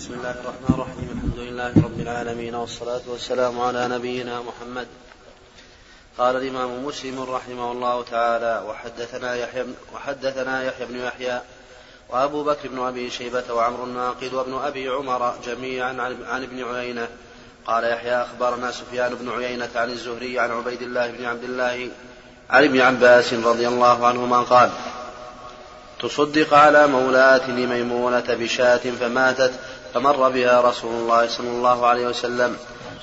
بسم الله الرحمن الرحيم. الحمد لله رب العالمين والصلاة والسلام على نبينا محمد. قال الإمام مسلم رحمه الله تعالى وحدثنا يحيى وحدثنا يحيى بن يحيى وأبو بكر بن أبي شيبة وعمر الناقد وابن أبي عمر جميعا عن ابن عيينة. قال يحيى أخبرنا سفيان بن عيينة عن الزهري عن عبيد الله بن عبد الله عن ابن عباس رضي الله عنهما قال تصدق على مولاة لميمونة بشاة فماتت فمر بها رسول الله صلى الله عليه وسلم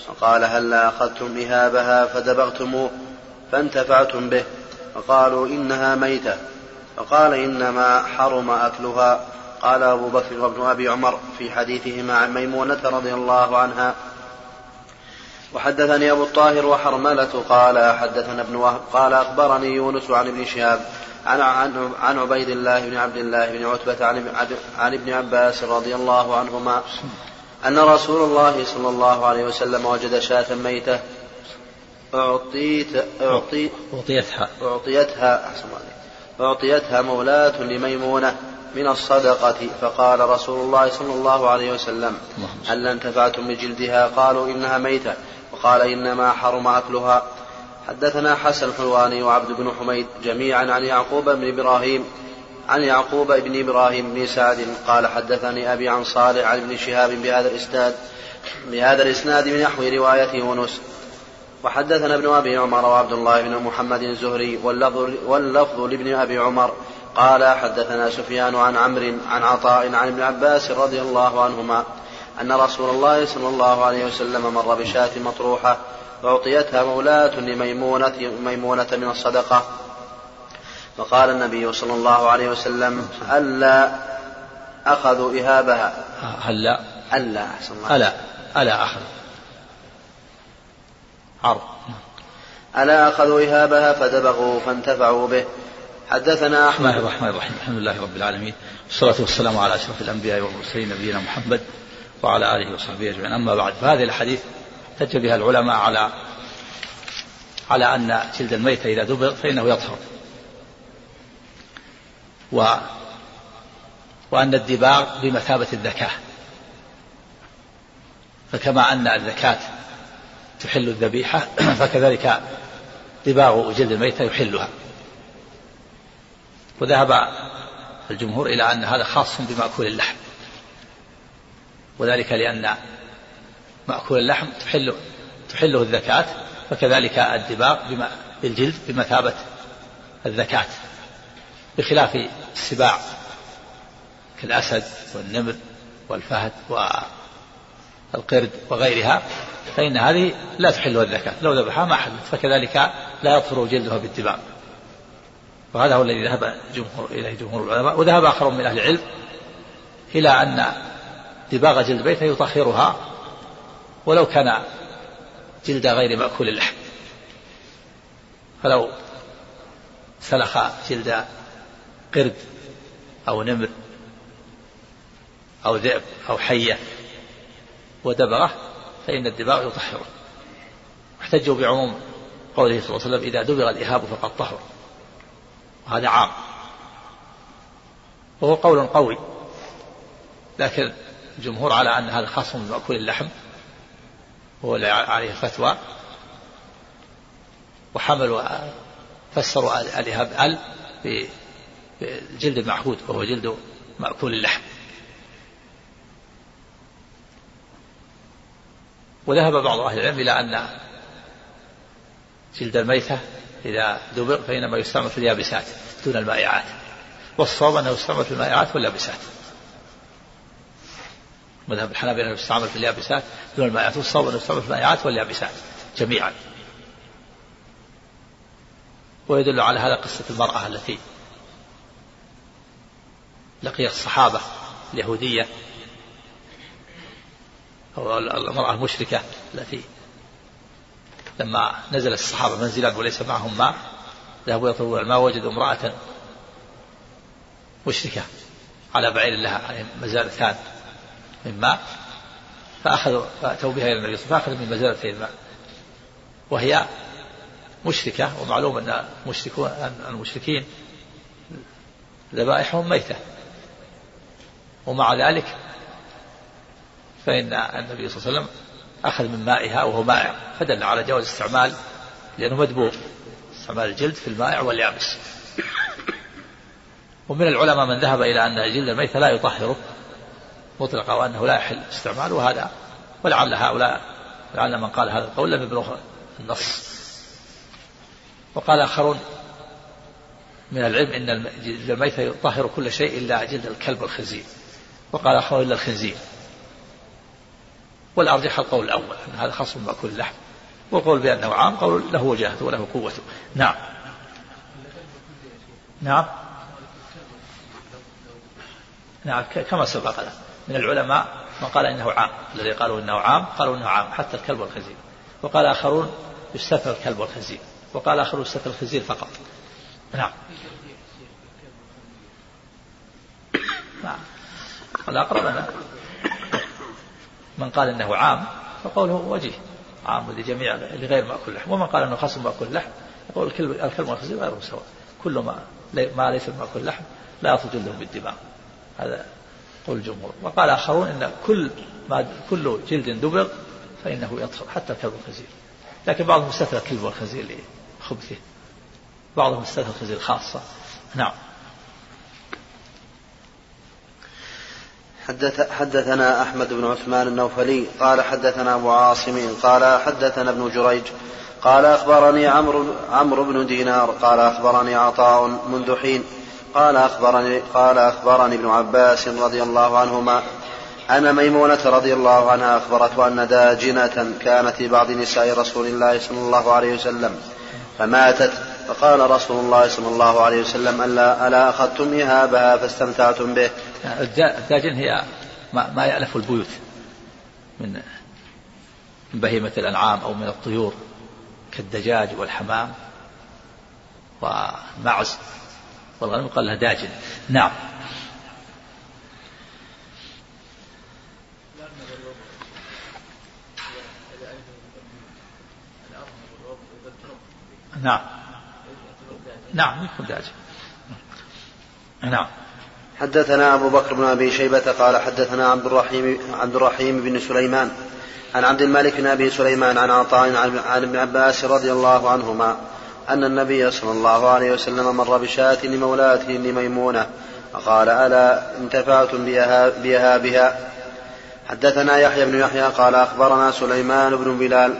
فقال هلا أخذتم إهابها فدبغتموه فانتفعتم به فقالوا إنها ميتة فقال إنما حرم أكلها قال أبو بكر وابن أبي عمر في حديثهما عن ميمونة رضي الله عنها وحدثني أبو الطاهر وحرملة قال حدثنا ابن وهب قال أخبرني يونس عن ابن شهاب عن عن عن عبيد الله بن عبد الله بن عتبة عن عن ابن عباس رضي الله عنهما أن رسول الله صلى الله عليه وسلم وجد شاة ميتة أعطيت أعطي أعطيتها. أعطيتها أحسن أعطيتها مولاة لميمونة من الصدقة فقال رسول الله صلى الله عليه وسلم هل أنتفعتم بجلدها؟ قالوا إنها ميتة. وقال إنما حرم أكلها. حدثنا حسن الحلواني وعبد بن حميد جميعا عن يعقوب بن إبراهيم عن يعقوب بن إبراهيم بن سعد قال حدثني أبي عن صالح عن ابن شهاب بهذا الإسناد بهذا الإسناد من نحو رواية يونس. وحدثنا ابن أبي عمر وعبد الله بن محمد الزهري واللفظ, واللفظ لابن أبي عمر قال حدثنا سفيان عن عمرو عن عطاء عن ابن عباس رضي الله عنهما أن رسول الله صلى الله عليه وسلم مر بشاة مطروحة فأعطيتها مولاة لميمونة ميمونة من الصدقة. فقال النبي صلى الله عليه وسلم ألا أخذوا إهابها. هلا ألا أحسن الله. ألا. ألا أخذ. عرض. ألا أخذوا إهابها فدبغوا فانتفعوا به. حدثنا أحمد. بسم الله الرحمن الرحيم. الحمد لله رب العالمين. والصلاة والسلام على أشرف الأنبياء والمرسلين نبينا محمد وعلى آله وصحبه أجمعين. أما بعد فهذه الحديث احتج بها العلماء على على أن جلد الميت إذا دبغ فإنه يطهر. و وأن الدباغ بمثابة الذكاة فكما أن الذكاة تحل الذبيحة فكذلك دباغ جلد الميتة يحلها. وذهب الجمهور إلى أن هذا خاص بمأكول اللحم. وذلك لأن مأكول اللحم تحل تحله الذكاة فكذلك الدباغ بالجلد بمثابة الذكاة بخلاف السباع كالأسد والنمر والفهد والقرد وغيرها فإن هذه لا تحلها الذكاة لو ذبحها ما حلت فكذلك لا يطهر جلدها بالدباغ. وهذا هو الذي ذهب جمهور إليه جمهور العلماء وذهب آخرون من أهل العلم إلى أن دباغ جلد بيته يطهرها ولو كان جلد غير مأكول اللحم. فلو سلخ جلد قرد أو نمر أو ذئب أو حية ودبغه فإن الدباغ يطهره. احتجوا بعموم قوله صلى الله عليه وسلم إذا دبغ الإهاب فقد طهر. وهذا عام. وهو قول قوي. لكن الجمهور على أن هذا خاص بمأكول اللحم. هو عليه فتوى. وحملوا فسروا الإهاب آل بالجلد المعهود وهو جلد مأكول اللحم. وذهب بعض أهل العلم إلى أن جلد الميتة إذا دبر فإنما يستعمل في اليابسات دون المائعات. والصواب أنه يستعمل في المائعات واليابسات. مذهب الحنابلة يستعمل في اليابسات دون المائعات والصواب أنه يستعمل في المائعات واليابسات جميعا. ويدل على هذا قصة المرأة التي لقي الصحابة اليهودية أو المرأة المشركة التي لما نزل الصحابة منزلا وليس معهم ماء ذهبوا يطلبون الماء وجدوا امرأة مشركة على بعير لها مزالتان من ماء فأخذوا فأتوا بها إلى النبي صلى الله عليه وسلم فأخذوا من مزالتي الماء. وهي مشركة ومعلوم أن المشركون المشركين ذبائحهم ميتة. ومع ذلك فإن النبي صلى الله عليه وسلم أخذ من مائها وهو مائع فدل على جواز استعمال لأنه مدبوغ. استعمال الجلد في المائع واليابس. ومن العلماء من ذهب إلى أن جلد الميتة لا يطهره. مطلقا وأنه لا يحل استعماله وهذا ولعل هؤلاء لعل من قال هذا القول لم يبلغ النص. وقال آخرون من العلم أن جلد الميتة يطهر كل شيء إلا جلد الكلب والخنزير وقال آخرون إلا الخنزير. والأرجح القول الأول أن هذا خاص بمأكول اللحم. والقول بأنه عام قول له وجاهته وله قوته نعم. نعم. نعم كما سبق. من العلماء من قال إنه عام. الذي قالوا إنه عام قالوا إنه عام حتى الكلب والخنزير. وقال آخرون يستثنى الكلب والخنزير. وقال آخرون يستثنى الخنزير فقط. نعم. نعم. الأقرب أن من قال إنه عام فقوله وجيه. عام لجميع لغير مأكل اللحم ومن قال إنه خاص بمأكل اللحم يقول الكلب الكلب والخنزير غير سواء كل ما ما ليس بمأكل اللحم لا يخرج له بالدماء. هذا قول الجمهور. وقال آخرون إن كل ما كل جلد دبغ فإنه يطهر حتى الكلب والخنزير لكن بعضهم استثنى الكلب والخنزير لخبثه. بعضهم استثنى الخنزير خاصة. نعم. حدث حدثنا أحمد بن عثمان النوفلي قال حدثنا أبو عاصم قال حدثنا ابن جريج قال أخبرني عمرو عمرو بن دينار قال أخبرني عطاء منذ حين قال أخبرني قال أخبرني ابن عباس رضي الله عنهما أن ميمونة رضي الله عنها أخبرته أن داجنة كانت بعض نساء رسول الله صلى الله عليه وسلم فماتت. فقال رسول الله صلى الله عليه وسلم ألا, ألا أخذتم إهابها فاستمتعتم به؟ الداجن هي ما, يألف البيوت من من بهيمة الأنعام أو من الطيور كالدجاج والحمام والمعز والغنم يقال لها داجن. نعم. نعم. نعم يكون داجن. نعم. حدثنا أبو بكر بن أبي شيبة قال حدثنا عبد الرحيم عبد الرحيم بن سليمان عن عبد الملك بن أبي سليمان عن عطاء عن ابن عباس رضي الله عنهما أن النبي صلى الله عليه وسلم مر بشاة لمولاة لميمونة فقال ألا انتفعتم بها بها حدثنا يحيى بن يحيى قال أخبرنا سليمان بن بلال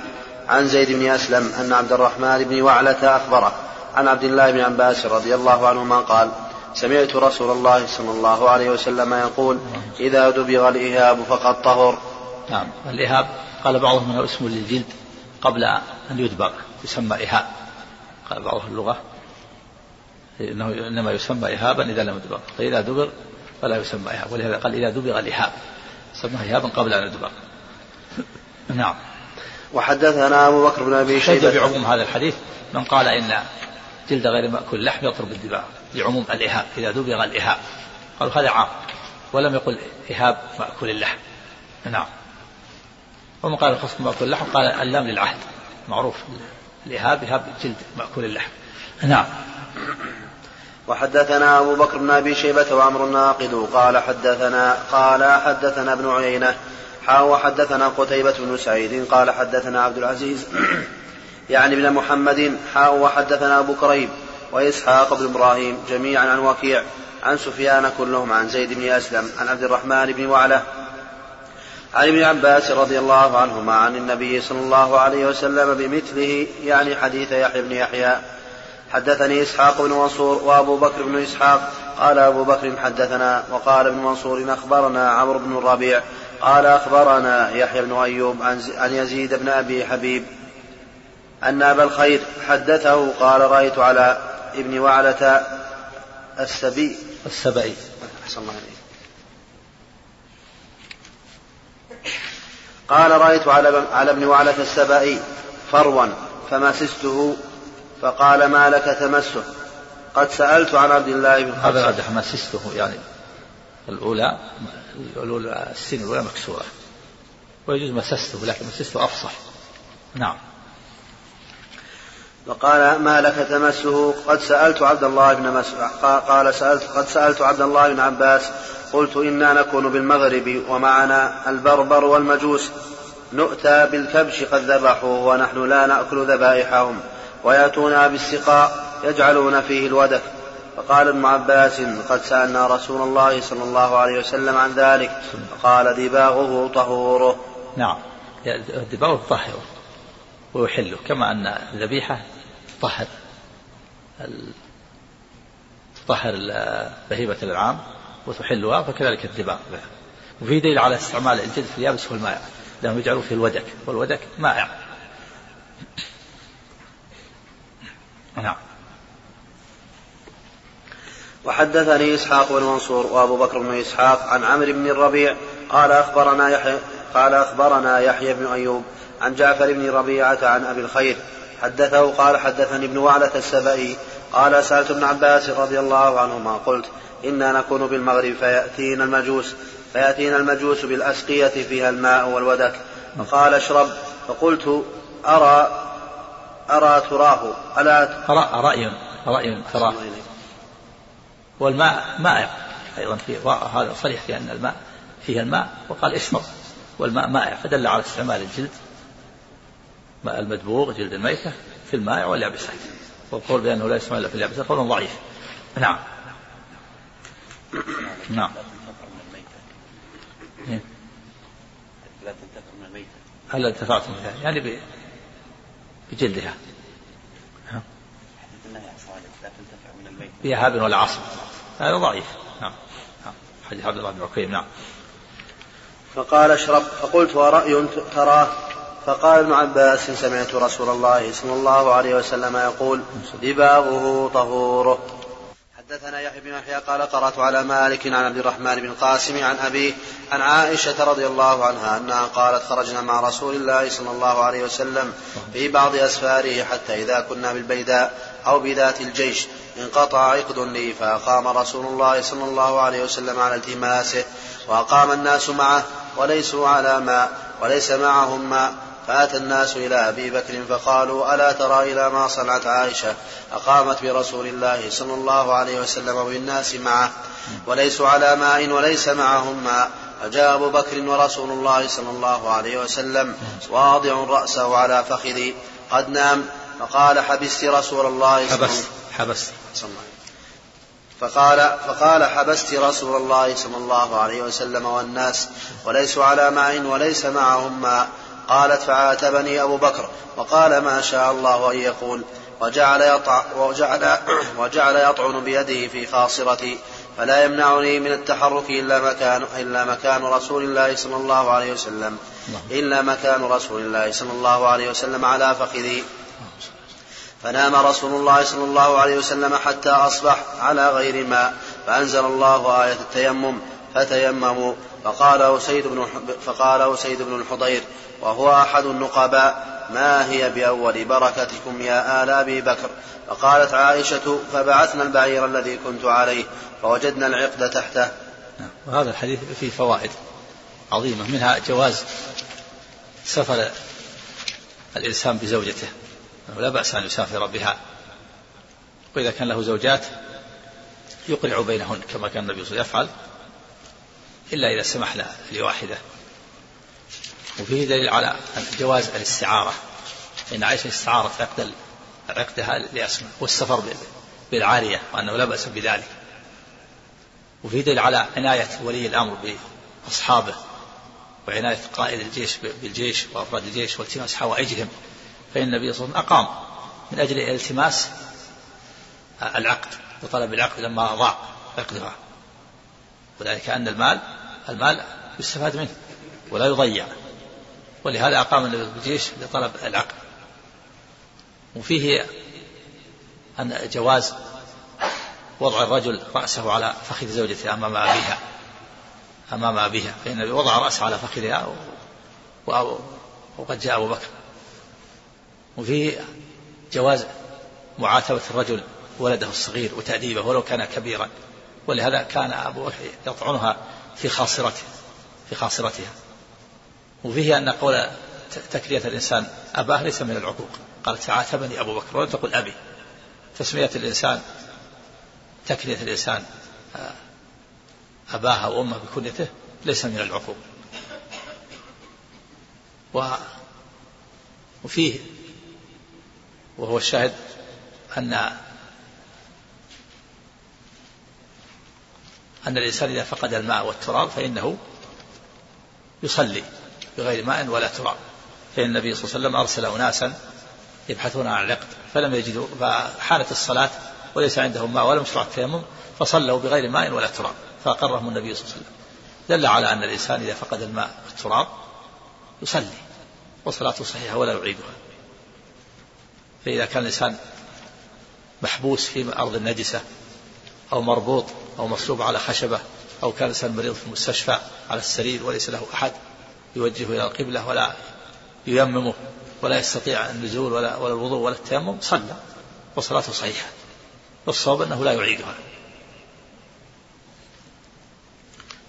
عن زيد بن أسلم أن عبد الرحمن بن وعلة أخبره عن عبد الله بن عباس رضي الله عنهما قال سمعت رسول الله صلى الله عليه وسلم يقول إذا دبغ الإهاب فقد طهر. نعم الإهاب قال بعضهم إنه اسم للجلد قبل أن يدبغ يسمى إهاب. قال بعض اللغة. إنه إنما يسمى إهابا إذا لم يدبغ فإذا دبغ فلا يسمى إهاب ولهذا قال إذا دبغ الإهاب سماه إهابا قبل أن يدبغ نعم. وحدثنا أبو بكر بن أبي شيبة. بعموم هذا الحديث؟ من قال إن جلد غير مأكول اللحم يطرب الدماء لعموم الإهاب إذا دبغ الإهاب قالوا هذا عام. ولم يقل إهاب مأكول اللحم. نعم. ومن قال الخصم مأكول اللحم قال اللام للعهد. معروف. الإهاب إهاب جلد مأكول اللحم. نعم. وحدثنا أبو بكر بن أبي شيبة وعمر الناقد قال حدثنا قال حدثنا ابن عيينة حاء وحدثنا قتيبة بن سعيد قال حدثنا عبد العزيز يعني ابن محمد حاء وحدثنا أبو كريب وإسحاق بن إبراهيم جميعا عن وكيع عن سفيان كلهم عن زيد بن أسلم عن عبد الرحمن بن وعلة عن ابن عباس رضي الله عنهما عن النبي صلى الله عليه وسلم بمثله يعني حديث يحيى بن يحيى. حدثني إسحاق بن منصور وأبو بكر بن إسحاق. قال أبو بكر حدثنا وقال ابن منصور أخبرنا عمرو بن الربيع. قال أخبرنا يحيى بن أيوب عن يزيد بن أبي حبيب. أن أبا الخير حدثه قال رأيت على ابن وعلة السبي. السبئي. أحسن الله عليك قال رأيت على على ابن وعلة السبائي فروا فمسسته فقال ما لك تمسه؟ قد سألت عن عبد الله بن هذا مسسته يعني الأولى الأولى السين الأولى مكسورة. ويجوز مسسته لكن مسسته أفصح. نعم. وقال ما لك تمسه؟ قد سألت عبد الله بن مسعود قال سألت قد سألت عبد الله بن عباس قلت إنا نكون بالمغرب ومعنا البربر والمجوس. نؤتى بالكبش قد ذبحوه ونحن لا نأكل ذبائحهم. ويأتونا بالسقاء يجعلون فيه الودك. فقال ابن عباس قد سألنا رسول الله صلى الله عليه وسلم عن ذلك. فقال دباغه طهوره. نعم. الدباغ طهره ويحله كما أن الذبيحة تطهر تطهر بهيمة الأنعام. وتحلها فكذلك الدباغ. وفي دليل على استعمال الجلد في اليابس والمائع لأنهم يجعلون فيه الودك والودك مائع. نعم. وحدثني إسحاق بن منصور وأبو بكر بن إسحاق عن عمرو بن الربيع قال أخبرنا يحيى قال أخبرنا يحيى بن أيوب عن جعفر بن ربيعة عن أبي الخير. حدثه قال حدثني ابن وعلة السبئي قال سألت ابن عباس رضي الله عنهما قلت إنا نكون بالمغرب فيأتينا المجوس فيأتينا المجوس بالأسقية فيها الماء والودك. فقال اشرب. فقلت أرى أرى تراه. ألا أرى رأي رأي تراه. والماء مائع أيضا في هذا صريح في أن الماء فيه الماء. وقال اشرب. والماء مائع فدل على استعمال الجلد. ماء المدبوغ جلد الميتة في الماء واليابسات والقول بأنه لا يستعمل إلا في اليابسات قول ضعيف. نعم. نعم. لا تنتفع من الميتة هل انتفعتم بها يعني بجلدها. فيها هاب ولا عصر هذا ضعيف. نعم. نعم. حديث عبد الله بن عكيم نعم. فقال اشرب فقلت ورأي تراه فقال ابن عباس سمعت رسول الله صلى الله عليه وسلم يقول دباغه طهوره. حدثنا يحيى بن يحيى قال قرأت على مالك عن عبد الرحمن بن القاسم عن أبيه عن عائشة رضي الله عنها أنها قالت خرجنا مع رسول الله صلى الله عليه وسلم في بعض أسفاره حتى إذا كنا بالبيداء أو بذات الجيش انقطع عقد لي فأقام رسول الله صلى الله عليه وسلم على التماسه وأقام الناس معه وليسوا على ماء وليس معهم ماء. فأتى الناس إلى أبي بكر فقالوا ألا ترى إلى ما صنعت عائشة؟ أقامت برسول الله صلى الله عليه وسلم وبالناس معه. وليسوا على ماء وليس معهم ماء. فجاء أبو بكر ورسول الله صلى الله عليه وسلم واضع رأسه على فخذي. قد نام. فقال حبست رسول الله صلى حبست حبست. فقال فقال حبست رسول الله صلى الله عليه وسلم والناس. وليسوا على ماء وليس معهم ماء. قالت فعاتبني أبو بكر وقال ما شاء الله أن يقول وجعل يطع وجعل وجعل يطعن بيده في خاصرتي فلا يمنعني من التحرك إلا مكان إلا مكان رسول الله صلى الله عليه وسلم إلا مكان رسول الله صلى الله عليه وسلم على فخذي. فنام رسول الله صلى الله عليه وسلم حتى أصبح على غير ماء فأنزل الله آية التيمم فتيمموا فقال أسيد بن فقال أسيد بن الحضير وهو أحد النقباء. ما هي بأول بركتكم يا آل أبي بكر؟ فقالت عائشة فبعثنا البعير الذي كنت عليه فوجدنا العقد تحته. نعم. وهذا الحديث فيه فوائد عظيمة منها جواز سفر الإنسان بزوجته. لا بأس أن يسافر بها. وإذا كان له زوجات يقرع بينهن كما كان النبي صلى الله عليه وسلم يفعل إلا إذا سمح لواحدة. وفيه دليل على جواز الاستعارة. إن عائشة استعارت عقد عقدها لأسماء والسفر بالعارية وأنه لا بأس بذلك. وفيه دليل على عناية ولي الأمر بأصحابه وعناية قائد الجيش بالجيش وأفراد الجيش والتماس حوائجهم فإن النبي صلى الله عليه وسلم أقام من أجل التماس العقد وطلب العقد لما ضاع عقدها. وذلك أن المال المال يستفاد منه ولا يضيع. ولهذا أقام النبي الجيش لطلب العقد. وفيه أن جواز وضع الرجل رأسه على فخذ زوجته أمام أبيها. أمام أبيها. فإن وضع رأسه على فخذها وقد جاء أبو بكر. وفيه جواز معاتبة الرجل ولده الصغير وتأديبه ولو كان كبيرا. ولهذا كان أبو بكر يطعنها في خاصرته في خاصرتها. وفيه أن قول تكرية الإنسان أباه ليس من العقوق. قال تعاتبني أبو بكر. ولم تقل أبي. تسمية الإنسان تكرية الإنسان أباها أو أمه بكنيته ليس من العقوق. و وفيه وهو الشاهد أن أن الإنسان إذا فقد الماء والتراب فإنه يصلي. بغير ماء ولا تراب. فإن النبي صلى الله عليه وسلم أرسل أناسا يبحثون عن العقد فلم يجدوا فحانت الصلاة وليس عندهم ماء ولا مشروع التيمم فصلوا بغير ماء ولا تراب فأقرهم النبي صلى الله عليه وسلم. دل على أن الإنسان إذا فقد الماء والتراب يصلي وصلاته صحيحة ولا يعيدها. فإذا كان الإنسان محبوس في أرض النجسة أو مربوط أو مصلوب على خشبة أو كان الإنسان مريض في المستشفى على السرير وليس له أحد يوجهه إلى القبلة ولا ييممه ولا يستطيع النزول ولا ولا الوضوء ولا التيمم صلى. وصلاته صحيحة. والصواب أنه لا يعيدها.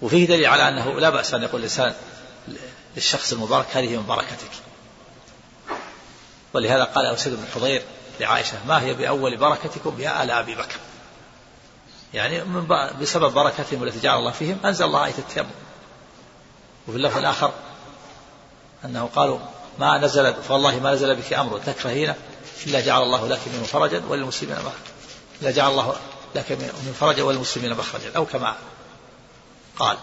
وفيه دليل على أنه لا بأس أن يقول الإنسان للشخص المبارك هذه من بركتك ولهذا قال أسيد بن حضير لعائشة ما هي بأول بركتكم يا آل أبي بكر؟ يعني من بسبب بركتهم التي جعل الله فيهم أنزل الله آية التيمم. وفي اللفظ الآخر أنه قالوا ما نزل فوالله ما نزل بك أمر تكرهين إلا جعل الله لك منه فرجا وللمسلمين مخرجا. إلا جعل الله لك من فرجا وللمسلمين مخرجا أو كما قال.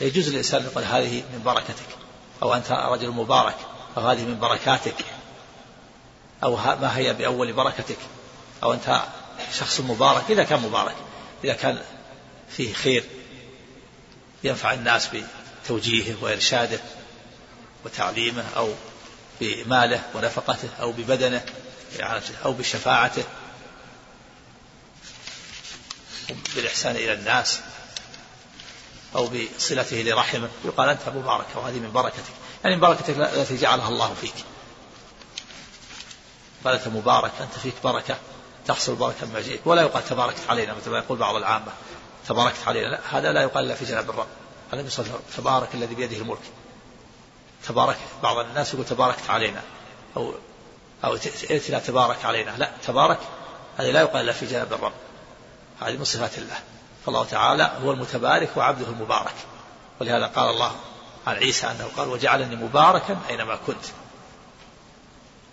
يجوز للإنسان يقول هذه من بركتك أو أنت رجل مبارك أو هذه من بركاتك أو ما هي بأول بركتك أو أنت شخص مبارك إذا كان مبارك إذا كان فيه خير ينفع الناس بتوجيهه وإرشاده وتعليمه أو بماله ونفقته أو ببدنه أو بشفاعته بالإحسان إلى الناس أو بصلته لرحمه. يقال أنت مبارك وهذه من بركتك. يعني من بركتك التي جعلها الله فيك. قال أنت مبارك أنت فيك بركة تحصل بركة ما جئت ولا يقال تباركت علينا مثل ما يقول بعض العامة تباركت علينا. لا هذا لا يقال إلا في جناب الرب. هذا يصل تبارك الذي بيده الملك. تبارك بعض الناس يقول تباركت علينا. أو أو ائتنا تبارك علينا. لا تبارك هذا لا يقال إلا في جناب الرب. هذه من صفات الله. فالله تعالى هو المتبارك وعبده المبارك. ولهذا قال الله عن عيسى أنه قال وجعلني مباركا أينما كنت.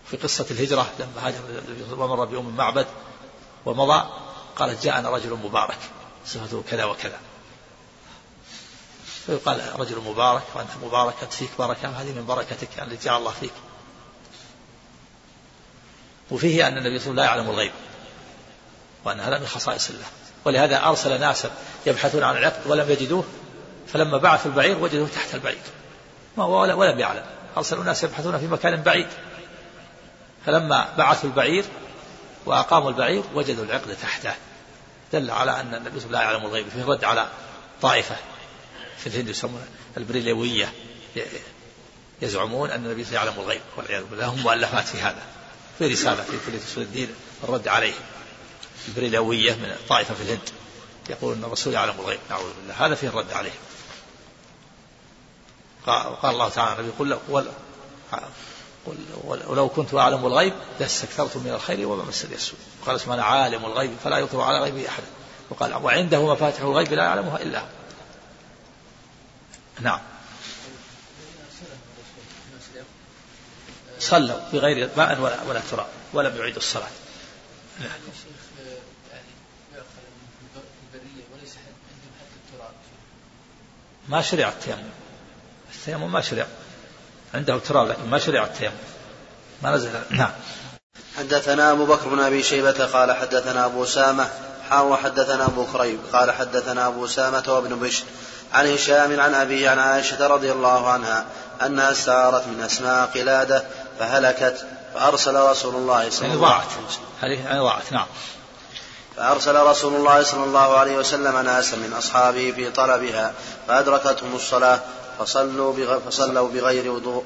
في قصة الهجرة لما هاجر ومر بأم معبد ومضى قالت جاءنا رجل مبارك صفته كذا وكذا. فيقال رجل مبارك وأنت مبارك فيك بركة هذه من بركتك التي جعل الله فيك. وفيه أن النبي صلى الله عليه وسلم لا يعلم الغيب وأن هذا من خصائص الله. ولهذا أرسل ناسا يبحثون عن العقد ولم يجدوه فلما بعثوا البعير وجدوه تحت البعير. ما ولم يعلم. أرسلوا ناس يبحثون في مكان بعيد. فلما بعثوا البعير وأقاموا البعير وجدوا العقد تحته. دل على أن النبي صلى الله عليه وسلم لا يعلم الغيب فيه رد على طائفة. في الهند يسمون البريلوية. يزعمون أن النبي عليه يعلم الغيب والعياذ بالله. هم مؤلفات في هذا في رسالة في كلية أصول الدين الرد عليهم البريلوية من طائفة في الهند يقول أن الرسول يعلم الغيب نعوذ بالله. هذا فيه الرد عليهم قال الله تعالى النبي قل قل ولو كنت أعلم الغيب لاستكثرت من الخير وما مسني السوء قال سبحانه عالم الغيب فلا يطلع على غيبه أحدا وقال وعنده مفاتح الغيب لا يعلمها إلا هو. نعم. صلوا بغير ماء ولا ولا تراب ولم يعيدوا الصلاة. ما شرع التيمم. التيمم ما شرع. عنده تراب لكن ما شرع التيمم. ما نزل. نعم. حدثنا أبو بكر بن أبي شيبة قال حدثنا أبو سامة حاو حدثنا أبو كريب قال حدثنا أبو سامة وابن بشر. عن هشام عن أبيه عن عائشة رضي الله عنها أنها استعارت من أسماء قلادة فهلكت فأرسل رسول الله صلى الله عليه وسلم. هذه يعني ضاعت؟ نعم. فأرسل رسول الله صلى الله عليه وسلم ناسا من أصحابه في طلبها فأدركتهم الصلاة فصلوا فصلوا بغير وضوء.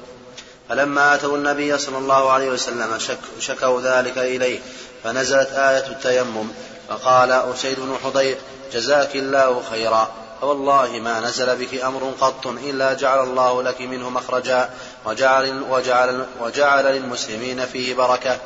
فلما أتوا النبي صلى الله عليه وسلم شك شكوا ذلك إليه فنزلت آية التيمم فقال أسيد بن حضير جزاك الله خيرا. فوالله ما نزل بك أمر قط إلا جعل الله لك منه مخرجا وجعل, وجعل, وجعل للمسلمين فيه بركة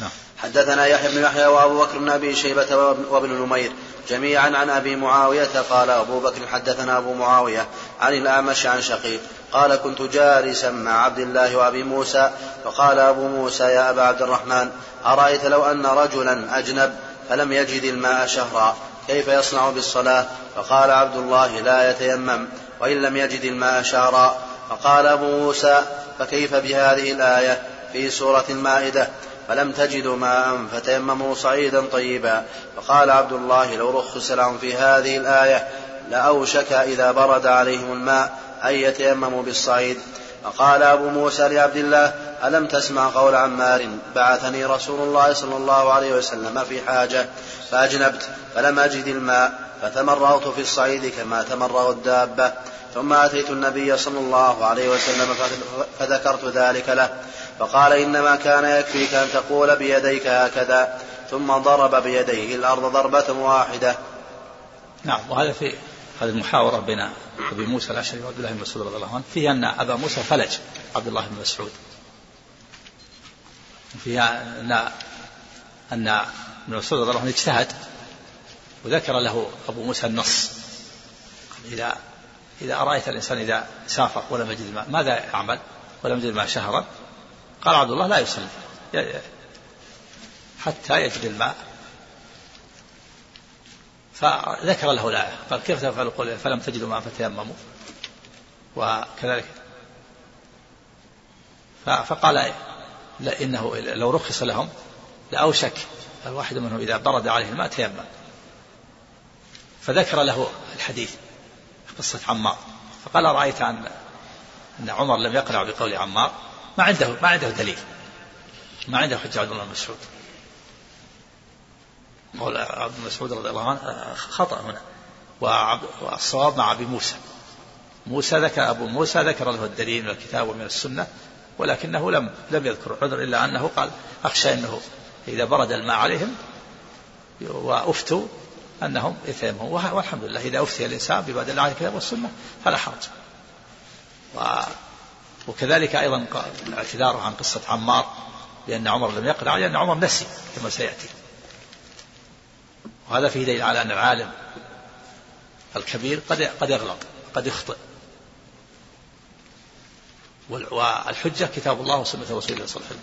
نعم. حدثنا يحيى بن يحيى وأبو بكر بن أبي شيبة وابن نمير جميعا عن أبي معاوية قال أبو بكر حدثنا أبو معاوية عن الأعمش عن شقيق قال كنت جالسا مع عبد الله وأبي موسى فقال أبو موسى يا أبا عبد الرحمن أرأيت لو أن رجلا أجنب فلم يجد الماء شهرا كيف يصنع بالصلاة؟ فقال عبد الله لا يتيمم وإن لم يجد الماء شهرا فقال أبو موسى فكيف بهذه الآية؟ في سورة المائدة. فلم تجدوا ماء فتيمموا صعيدا طيبا. فقال عبد الله لو رخص لهم في هذه الآية لأوشك إذا برد عليهم الماء أن يتيمموا بالصعيد. فقال أبو موسى لعبد الله ألم تسمع قول عمار بعثني رسول الله صلى الله عليه وسلم في حاجة فأجنبت فلم أجد الماء فتمرغت في الصعيد كما تمرغ الدابة. ثم أتيت النبي صلى الله عليه وسلم فذكرت ذلك له. فقال إنما كان يكفيك أن تقول بيديك هكذا. ثم ضرب بيديه الأرض ضربة واحدة. نعم وهذا في هذه المحاورة بين أبي موسى الأشعري وعبد الله بن مسعود رضي الله عنه فيها أن أبا موسى فلج عبد الله بن مسعود. فيها أن أن ابن مسعود رضي الله عنه اجتهد وذكر له أبو موسى النص. إذا إذا أرأيت الإنسان إذا سافر ولم يجد الماء ماذا يعمل؟ ولم يجد الماء شهرا. قال عبد الله لا يصلي. حتى يجد الماء. فذكر له الآية. قال كيف تفعل؟ قل فلم تجدوا ماء فتيمموا. وكذلك. فقال لا إنه لو رخص لهم لأوشك الواحد منهم إذا برد عليه الماء تيمم. فذكر له الحديث قصة عمار. فقال أرأيت أن أن عمر لم يقنع بقول عمار. ما عنده ما عنده دليل. ما عنده حجة عبد الله بن مسعود. قول عبد مسعود رضي الله عنه خطأ هنا. والصواب مع أبي موسى. موسى ذكر أبو موسى ذكر له الدليل من الكتاب ومن السنة. ولكنه لم لم يذكر عذر إلا أنه قال أخشى أنه إذا برد الماء عليهم وأفتوا أنهم يتيمموا والحمد لله إذا أفتي الإنسان دل على الكتاب والسنة فلا حرج. وكذلك أيضا الاعتذار عن قصة عمار لأن عمر لم يقرأ لأن عمر نسي كما سيأتي. وهذا فيه دليل على أن العالم الكبير قد قد يغلط قد يخطئ. والحجة كتاب الله وسنة رسوله صلى الله عليه وسلم.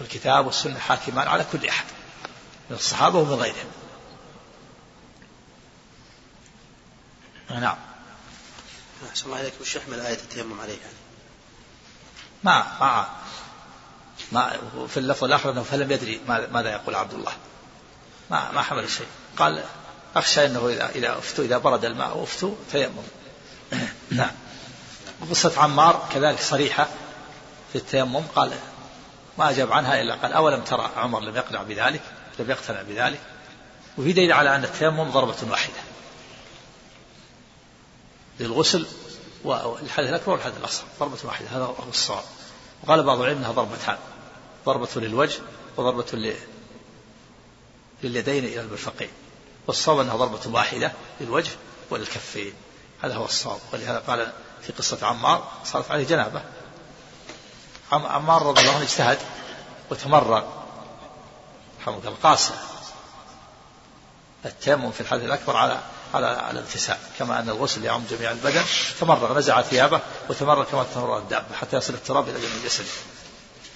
الكتاب والسنة حاكمان على كل أحد من الصحابة ومن غيرهم. نعم. أحسن الله إليك. وش يحمل آية التيمم عليه يعني؟ ما ما ما في اللفظ الآخر أنه فلم يدري ماذا يقول عبد الله. ما ما حمل شيء قال أخشى أنه إذا إذا أفتوا إذا برد الماء أفتوا تيمم. نعم. وقصة عمار كذلك صريحة في التيمم قال ما أجاب عنها إلا قال أولم ترى عمر لم يقنع بذلك؟ لم يقتنع بذلك. وفي دليل على أن التيمم ضربة واحدة للغسل والحدث الأكبر والحدث الأصغر ضربة واحدة هذا هو الصواب. وقال بعض العلم أنها ضربتان ضربة للوجه وضربة لليدين إلى المرفقين. والصواب أنها ضربة واحدة للوجه وللكفين هذا هو الصواب. ولهذا قال في قصة عمار صارت عليه جنابة. عمار رضي الله عنه اجتهد وتمرن. رحمه الله قاس التيمم في الحدث الأكبر على على على الانتساء كما أن الغسل يعم جميع البدن. تمرغ نزع ثيابه وتمرغ كما تمرغ الدابة حتى يصل التراب إلى جميع جسده.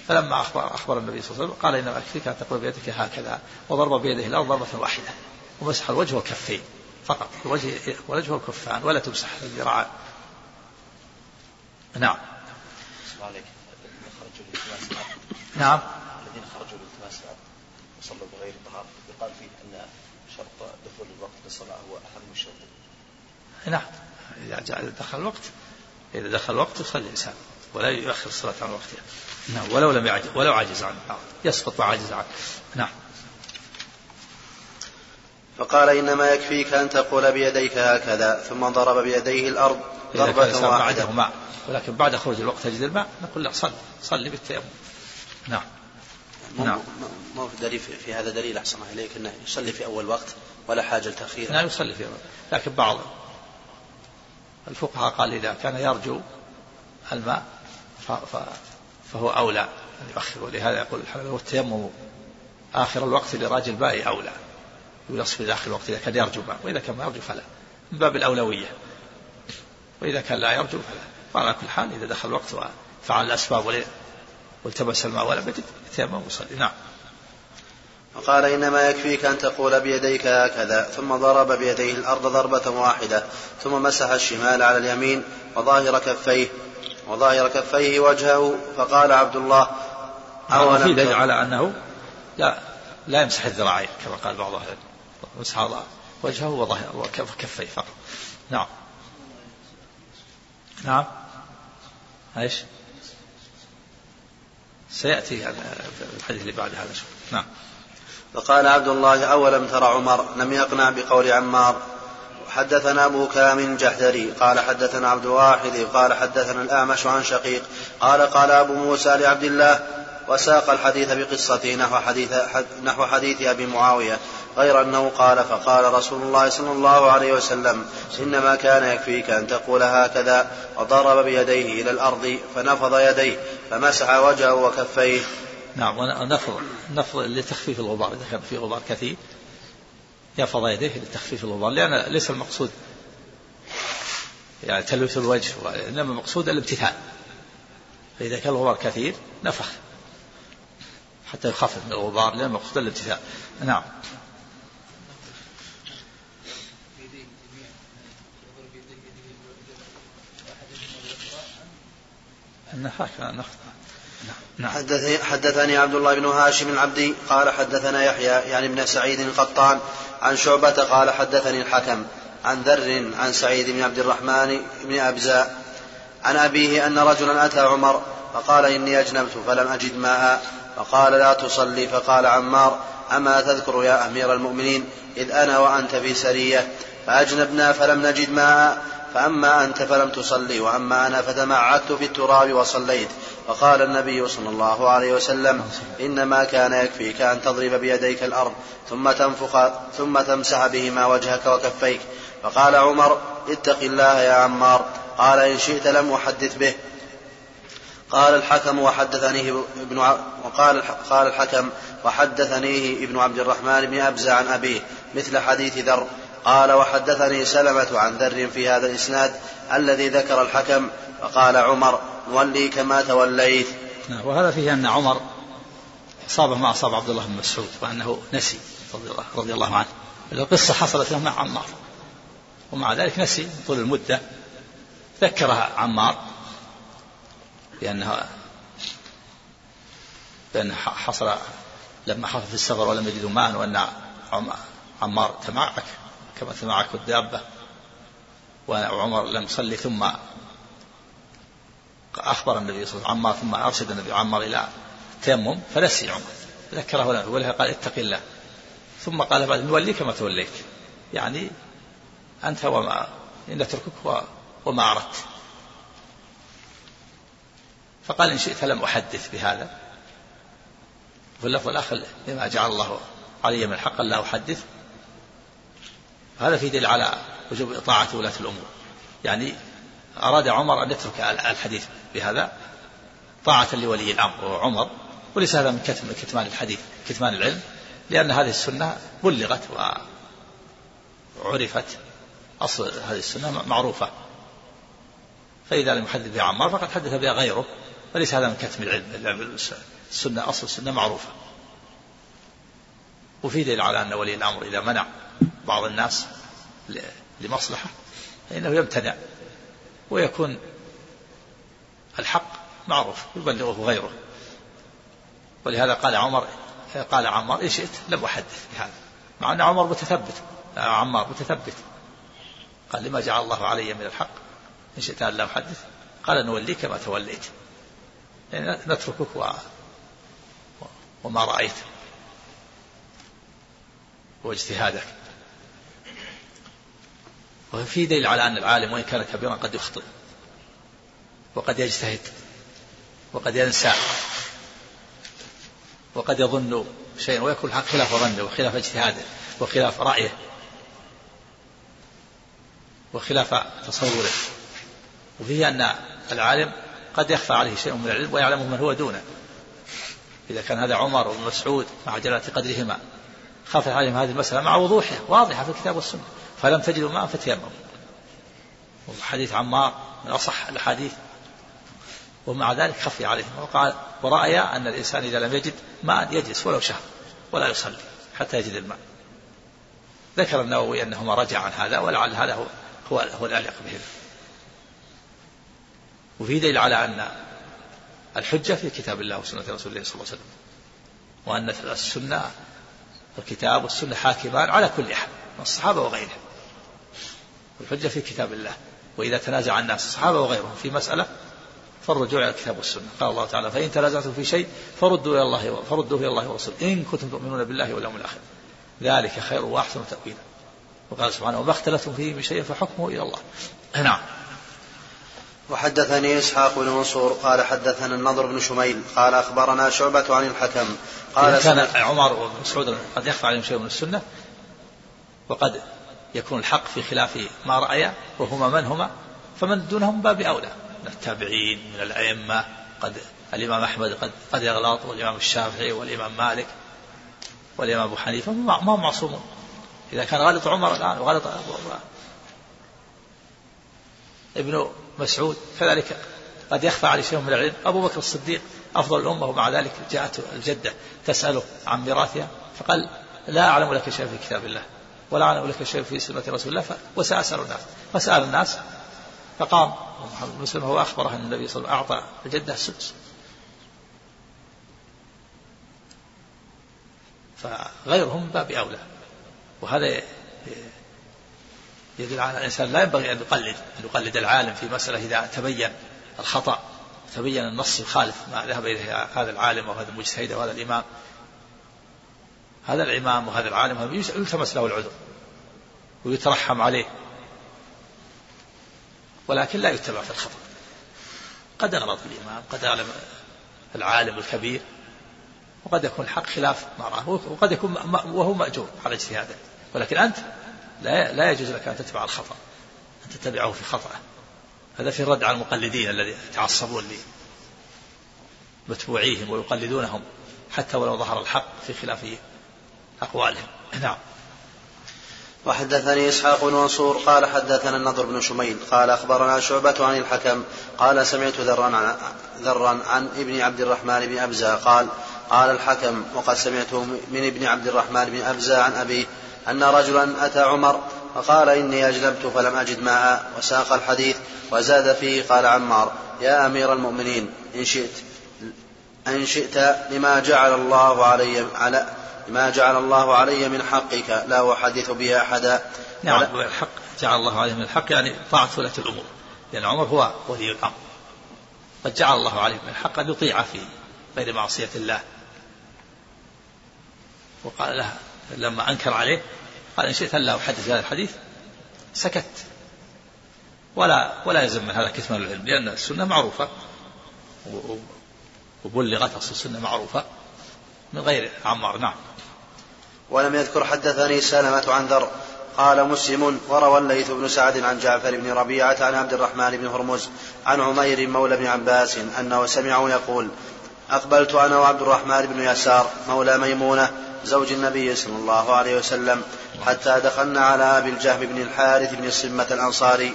فلما أخبر, أخبر النبي صلى الله عليه وسلم قال إنما أكفيك أن تقول بيدك هكذا وضرب بيده الأرض ضربة واحدة ومسح الوجه والكفين فقط. الوجه والكفان ولا تمسح الذراعان نعم. نعم. الذين خرجوا لالتماس العبد وصلوا بغير طهارة. يقال فيه أن شرط دخول الوقت للصلاة هو أهم الشروط نعم. إذا دخل الوقت إذا دخل الوقت يصلي الإنسان ولا يؤخر الصلاة عن وقتها نعم. ولو لم يعجز ولو عجز عنه يسقط وعجز عنه نعم. فقال إنما يكفيك أن تقول بيديك هكذا ثم ضرب بيديه الأرض ضربة واحدة. ولكن بعد خروج الوقت تجد الماء نقول لا صل صلي بالتيمم. نعم. نعم. ما في دليل في هذا دليل أحسن الله إليك أنه يصلي في أول وقت ولا حاجة لتأخير نعم يصلي في أول لكن بعض الفقهاء قال إذا كان يرجو الماء فهو أولى أن يؤخر ولهذا يقول الحنبلي والتيمم آخر الوقت لراجل الماء أولى. يلص في داخل الوقت إذا كان يرجو ما وإذا كان ما يرجو فلا. من باب الأولوية. وإذا كان لا يرجو فلا. وعلى كل حال إذا دخل الوقت وفعل الأسباب والتبس الماء ولم يجد يتيمم ويصلي نعم. وقال إنما يكفيك أن تقول بيديك هكذا ثم ضرب بيديه الأرض ضربة واحدة ثم مسح الشمال على اليمين وظاهر كفيه وظاهر كفيه وجهه فقال عبد الله أولا في دليل على أنه لا لا يمسح الذراعين كما قال بعض أهل مسح وجهه وظاهر وكفيه فقط. نعم. نعم. إيش؟ سيأتي الحديث اللي بعد هذا نعم. فقال عبد الله أولم تر عمر؟ لم يقنع بقول عمار. حدثنا أبو كامل جحدري قال حدثنا عبد الواحد. قال حدثنا الأعمش عن شقيق. قال قال أبو موسى لعبد الله وساق الحديث بقصته نحو حديث نحو حديث أبي معاوية. غير أنه قال فقال رسول الله صلى الله عليه وسلم إنما كان يكفيك أن تقول هكذا وضرب بيديه إلى الأرض فنفض يديه فمسح وجهه وكفيه. نعم ونفض نفض لتخفيف الغبار. إذا كان في غبار كثير يفض يديه لتخفيف الغبار لأن ليس المقصود يعني تلوث الوجه إنما المقصود الامتثال فإذا كان الغبار كثير نفخ حتى يخفف من الغبار لأن المقصود الامتثال نعم. النفاق نفخ نعم. حدثني عبد الله بن هاشم العبدي قال حدثنا يحيى يعني ابن سعيد القطان عن شعبة قال حدثني الحكم عن ذر عن سعيد بن عبد الرحمن بن أبزاء عن أبيه أن رجلا أتى عمر فقال إني أجنبت فلم أجد ماء فقال لا تصلي فقال عمار أما تذكر يا أمير المؤمنين إذ أنا وأنت في سرية فأجنبنا فلم نجد ماء فأما أنت فلم تصلي وأما أنا فتمعدت في التراب وصليت. فقال النبي صلى الله عليه وسلم إنما كان يكفيك أن تضرب بيديك الأرض ثم تنفخ ثم تمسح بهما وجهك وكفيك. فقال عمر اتق الله يا عمار. قال إن شئت لم أحدث به. قال الحكم وحدثنيه ابن وقال قال الحكم وحدثنيه ابن عبد الرحمن بن أبزة عن أبيه مثل حديث ذر. قال وحدثني سلمة عن ذر في هذا الإسناد الذي ذكر الحكم فقال عمر ولي كما توليت. نعم وهذا فيه أن عمر أصابه ما أصاب عبد الله بن مسعود وأنه نسي رضي الله, رضي الله عنه. القصة حصلت له مع عمار ومع ذلك نسي طول المدة. ذكرها عمار بأنها بأن حصل لما حصل في السفر ولم يجدوا ماء وأن عمار تمعك. كما تمعك الدابة. وعمر لم يصلي ثم أخبر النبي صلى الله عليه وسلم عمار ثم أرشد النبي عمار إلى تيمم فنسي عمر. ذكره له ولها قال اتق الله. ثم قال بعد نوليك ما توليت. يعني أنت وما نتركك وما أردت. فقال إن شئت لم أحدث بهذا. وفي اللفظ الآخر لما جعل الله علي من الحق لا أحدث. هذا في دليل على وجوب طاعة ولاة الأمور. يعني أراد عمر أن يترك الحديث بهذا. طاعة لولي الأمر وعمر وليس هذا من كتم كتمان الحديث كتمان العلم لأن هذه السنة بلغت وعرفت أصل هذه السنة معروفة. فإذا لم يحدث بها عمار فقد حدث بها غيره وليس هذا من كتم العلم السنة أصل السنة معروفة. وفي دليل على أن ولي الأمر إذا منع بعض الناس لمصلحة فإنه يمتنع ويكون الحق معروف يبلغه غيره. ولهذا قال عمر قال عمار إن شئت لم أحدث بهذا مع أن عمر متثبت عمار متثبت. قال لما جعل الله علي من الحق؟ إن شئت أن لا أحدث. قال نوليك ما توليت. يعني نتركك و... وما رأيت. واجتهادك. وفي دليل على أن العالم وإن كان كبيرا قد يخطئ وقد يجتهد وقد ينسى وقد يظن شيئا ويكون خلاف ظنه وخلاف اجتهاده وخلاف رأيه وخلاف تصوره. وفيه أن العالم قد يخفى عليه شيء من العلم ويعلمه من هو دونه. إذا كان هذا عمر وابن مسعود مع جلالة قدرهما خافت عليهم هذه المسألة مع وضوحها واضحة في الكتاب والسنة. فلم تجدوا ماء فتيمموا وحديث عمار من أصح الأحاديث. ومع ذلك خفي عليهم. وقال ورأي أن الإنسان إذا لم يجد ماء يجلس ولو شهر ولا يصلي حتى يجد الماء. ذكر النووي أنهما رجع عن هذا ولعل هذا هو هو, هو الأليق بهم. وفي دليل على أن الحجة في كتاب الله وسنة رسول الله صلى الله عليه وسلم. وأن السنة الكتاب والسنة حاكمان على كل أحد من الصحابة وغيرهم. والحجة في كتاب الله. وإذا تنازع الناس الصحابة وغيرهم في مسألة فالرجوع إلى الكتاب والسنة. قال الله تعالى فإن تنازعتم في شيء فردوا إلى الله فردوه إلى الله ورسوله. إن كنتم تؤمنون بالله واليوم الآخر. ذلك خير وأحسن تأويلا. وقال سبحانه وما اختلفتم فيه من شيء فحكمه إلى الله. نعم. وحدثني إسحاق بن منصور قال حدثنا النضر بن شميل قال أخبرنا شعبة عن الحكم. قال كان عمر وابن مسعود قد يخفى عليهم شيء من السنة وقد يكون الحق في خلاف ما رأيا وهما من هما فمن دونهم باب أولى. من التابعين من الأئمة قد الإمام أحمد قد قد يغلط والإمام الشافعي والإمام مالك والإمام أبو حنيفة ما هم معصومون. إذا كان غلط عمر الآن وغلط ابن مسعود كذلك قد يخفى عليه شيء من العلم. أبو بكر الصديق أفضل الأمة ومع ذلك جاءت الجدة تسأله عن ميراثها فقال لا أعلم لك شيء في كتاب الله. ولا أعلم لك شيء في سنة رسول الله وسأسأل الناس. فسأل الناس فقام محمد بن مسلم هو أخبره أن النبي صلى الله عليه وسلم أعطى الجدة السدس فغيرهم باب أولى. وهذا يدل على الإنسان لا ينبغي أن يقلد أن يقلد العالم في مسألة إذا تبين الخطأ تبين النص يخالف ما ذهب إليه هذا العالم وهذا المجتهد وهذا الإمام. هذا الإمام وهذا العالم يلتمس له العذر ويترحم عليه. ولكن لا يتبع في الخطأ. قد أغلط الإمام قد أعلم العالم الكبير وقد يكون الحق خلاف ما رأى وقد يكون وهو مأجور على اجتهاده. ولكن أنت لا لا يجوز لك أن تتبع الخطأ أن تتبعه في خطأه. هذا في الرد على المقلدين الذين يتعصبون لمتبوعيهم ويقلدونهم حتى ولو ظهر الحق في خلاف أقوالهم. نعم. وحدثني إسحاق بن منصور قال حدثنا النضر بن شميل قال أخبرنا شعبة عن الحكم قال سمعت ذرا عن ذرا عن ابن عبد الرحمن بن أبزة قال قال الحكم وقد سمعته من ابن عبد الرحمن بن أبزة عن أبيه أن رجلا أتى عمر فقال إني أجلبت فلم أجد ماء وساق الحديث وزاد فيه قال عمار يا أمير المؤمنين إن شئت إن شئت لما جعل الله علي على ما جعل الله علي من حقك لا أحدث به أحدا. نعم الحق جعل الله عليه من الحق يعني طاعة ولاة الأمور. لأن عمر هو ولي الأمر. قد جعل الله عليه من الحق أن يطيع في غير معصية الله. وقال له لما أنكر عليه قال إن شئت لا أحدث هذا الحديث سكت. ولا ولا يلزم من هذا كتمان العلم لأن السنة معروفة. وبلغت أصل السنة معروفة من غير عمار نعم. ولم يذكر حدثني سلمة عن ذر. قال مسلم وروى الليث بن سعد عن جعفر بن ربيعة عن عبد الرحمن بن هرمز عن عمير مولى بن عباس أنه سمعه يقول أقبلت أنا وعبد الرحمن بن يسار مولى ميمونة زوج النبي صلى الله عليه وسلم حتى دخلنا على أبي الجهم بن الحارث بن الصمة الأنصاري.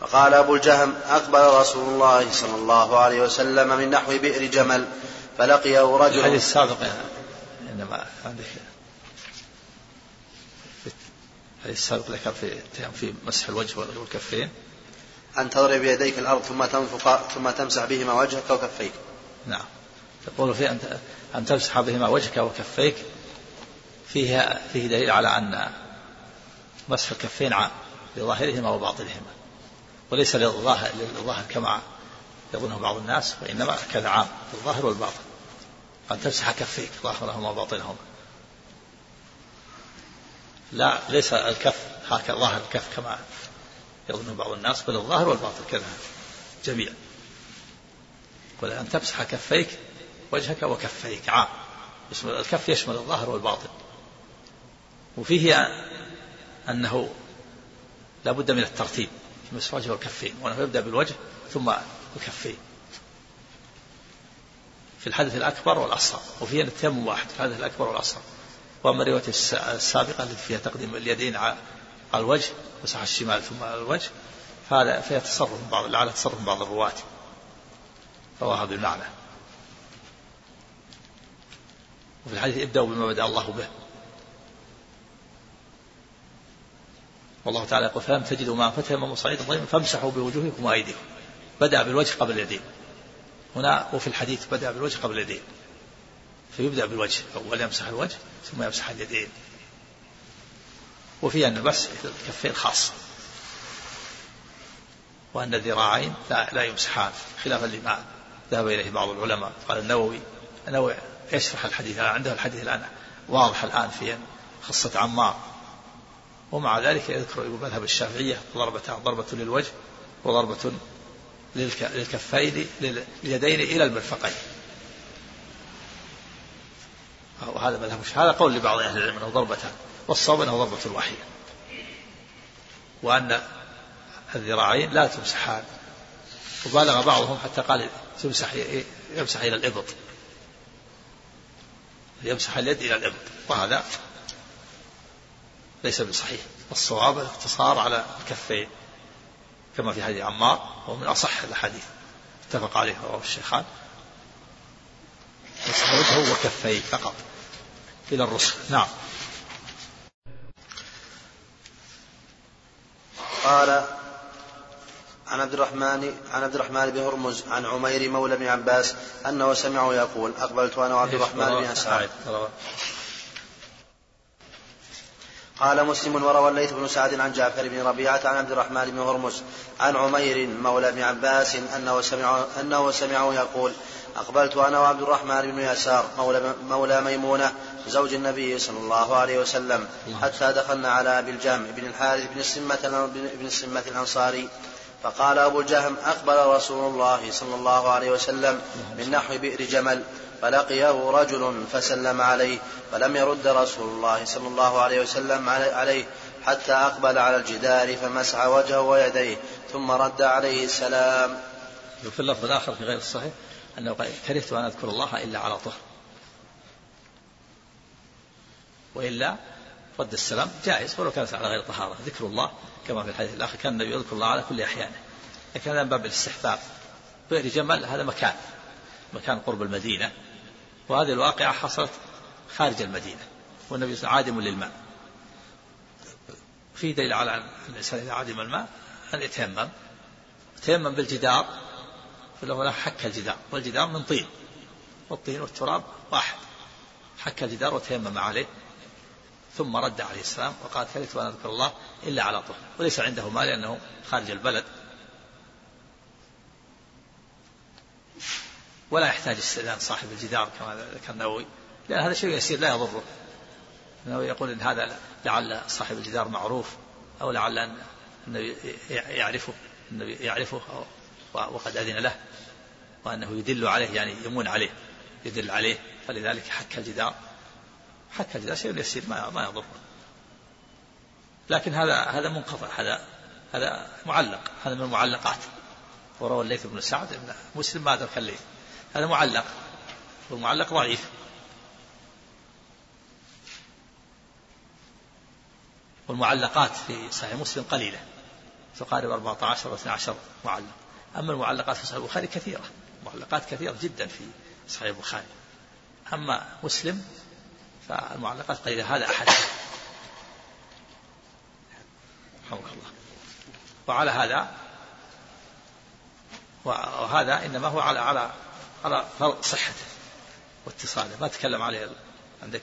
فقال أبو الجهم أقبل رسول الله صلى الله عليه وسلم من نحو بئر جمل فلقيه رجل الحديث السابق إنما عندك السابق ذكر في في مسح الوجه والكفين. أن تضرب بيديك الأرض ثم تنفق ثم تمسح بهما وجهك وكفيك. نعم. يقول في أن أن تمسح بهما وجهك وكفيك. فيها فيه دليل على أن مسح الكفين عام لظاهرهما وباطنهما. وليس للظاهر للظاهر كما يظنه بعض الناس وإنما كذا عام للظاهر والباطن. أن تمسح كفيك ظاهرهما وباطنهما. لا ليس الكف هكذا ظاهر الكف كما يظن بعض الناس بل الظاهر والباطن كذا جميع قل أن تمسح كفيك وجهك وكفيك. عام. يشمل الكف يشمل الظاهر والباطن. وفيه أنه لا بد من الترتيب في مسح الوجه والكفين وأنه يبدأ بالوجه ثم الكفين. في الحدث الأكبر والأصغر وفيه أن التيمم واحد في الحدث الأكبر والأصغر. وأما الرواية السابقة التي فيها تقديم اليدين على الوجه مسح الشمال ثم على الوجه فهذا فيها تصرف بعض لعل تصرف بعض الرواة. رواها بالمعنى وفي الحديث ابدأوا بما بدأ الله به. والله تعالى يقول فلم تجدوا ماء فتيمموا صعيدا طيبا فامسحوا بوجوهكم وأيديكم. بدأ بالوجه قبل اليدين. هنا وفي الحديث بدأ بالوجه قبل اليدين. فيبدأ بالوجه أول يمسح الوجه ثم يمسح اليدين. وفي أن بس الكفين خاصة وأن الذراعين لا, لا يمسحان خلافا لما ذهب إليه بعض العلماء. قال النووي النووي يشرح الحديث عنده الحديث الآن واضح الآن في قصة عمار. ومع ذلك يذكر مذهب الشافعية ضربتان ضربة للوجه وضربة للكفين لليدين إلى المرفقين. وهذا مذهب هذا قول لبعض أهل العلم أنه ضربتان والصواب أنه ضربة واحدة وأن الذراعين لا تمسحان. وبالغ بعضهم حتى قال تمسح يمسح إلى الإبط. يمسح اليد إلى الإبط. وهذا ليس بصحيح. الصواب الاقتصار على الكفين. كما في حديث عمار هو من أصح الأحاديث. اتفق عليه رواه الشيخان. مسح وجهه وكفيه فقط. إلى الرسل. نعم. قال عن عبد الرحمن عن عبد الرحمن بن هرمز عن عمير مولى بن عباس أنه سمعه يقول أقبلت أنا وعبد الرحمن بن اسعد قال مسلم وروى الليث بن سعد عن جعفر بن ربيعة عن عبد الرحمن بن هرمز عن عمير مولى بن عباس أنه سمعه, أنه سمعه يقول أقبلت أنا وعبد الرحمن بن يسار مولى, مولى ميمونة زوج النبي صلى الله عليه وسلم حتى دخلنا على أبي الجهم بن الحارث بن السمة بن السمة الأنصاري. فقال أبو الجهم أقبل رسول الله صلى الله عليه وسلم من نحو بئر جمل فلقيه رجل فسلم عليه فلم يرد رسول الله صلى الله عليه وسلم عليه حتى أقبل على الجدار فمسح وجهه ويديه ثم رد عليه السلام. وفي اللفظ الآخر في غير الصحيح أنه قال كرهت أن أذكر الله إلا على طهر. وإلا رد السلام جائز ولو كانت على غير طهارة. ذكر الله كما في الحديث الآخر كان النبي يذكر الله على كل أحيانه. لكن هذا من باب الاستحباب. بئر جمل هذا مكان. مكان قرب المدينة. وهذه الواقعة حصلت خارج المدينة. والنبي عادم للماء. في دليل على أن الإنسان إذا عدم الماء أن يتيمم. تيمم بالجدار فله حك الجدار. والجدار من طين. والطين والتراب واحد. حك الجدار وتيمم عليه. ثم رد عليه السلام وقال كرهت أن أذكر الله إلا على طهر وليس عنده مال لأنه خارج البلد. ولا يحتاج استئذان صاحب الجدار كما ذكر النووي. لأن هذا شيء يسير لا يضره. النووي يقول إن هذا لعل صاحب الجدار معروف أو لعل أن النبي يعرفه النبي يعرفه وقد أذن له وأنه يدل عليه يعني يمون عليه يدل عليه. فلذلك حك الجدار. حك الجدار شيء يسير ما ما يضر لكن هذا هذا منقطع هذا هذا معلق هذا من المعلقات. وروى الليث بن سعد إن مسلم ما أدرك الليث. هذا معلق. والمعلق ضعيف. والمعلقات في صحيح مسلم قليلة. تقارب 14 و 12 معلق. أما المعلقات في صحيح البخاري كثيرة. معلقات كثيرة جدا في صحيح البخاري. أما مسلم فالمعلقات قليلة هذا أحد. رحمك الله. وعلى هذا وهذا إنما هو على على على فرض صحته واتصاله ما تكلم عليه عندك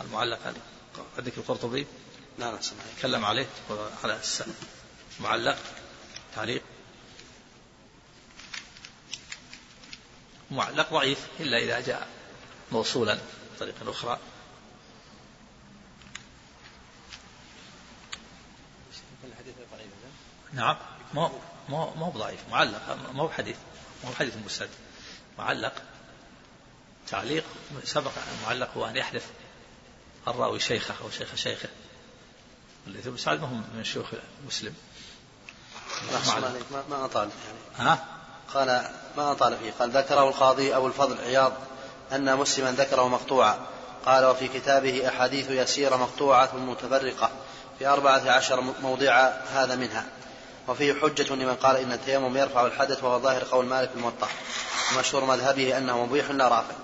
المعلق عندك القرطبي؟ لا لا تكلم عليه على معلق تعليق. معلق ضعيف إلا إذا جاء موصولا بطريقة أخرى. نعم. ما ما ما هو ضعيف معلق ما هو حديث ما هو حديث مسند معلق تعليق سبق المعلق هو أن يحذف الراوي شيخه أو شيخ شيخه. الليث بن سعد ما هو من شيوخ مسلم. ما ما أطال يعني. ها؟ قال ما أطال فيه. قال ذكره القاضي أبو الفضل عياض أن مسلما ذكره مقطوعا. قال وفي كتابه أحاديث يسيرة مقطوعة متفرقة في أربعة عشر موضع هذا منها. وفيه حجة لمن قال إن التيمم يرفع الحدث وهو ظاهر قول مالك الموطأ. ومشهور مذهبه أنه مبيح لا رافع.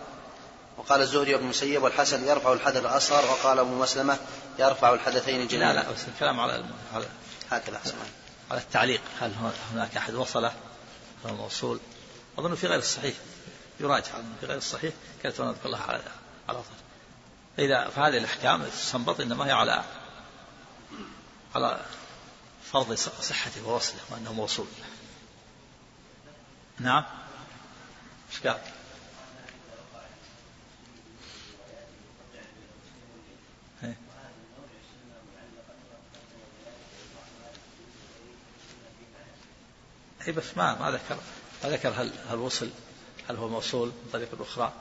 وقال الزهري بن المسيب والحسن يرفع الحدث الأصغر وقال أبو مسلمة يرفع الحدثين جميعا لا لا بس الكلام على على هكذا أحسن على التعليق. هل هناك أحد وصله؟ أو موصول؟ أظن في غير الصحيح. يراجع. في غير الصحيح. كانت نذكر الله على على طول. فإذا فهذه الأحكام تستنبط إنما هي على على فرض صحته ووصله وأنه موصول. نعم. إيش قال؟ إيه. اي بس ما ما ذكر ما ذكر هل هل وصل هل هو موصول من طريق أخرى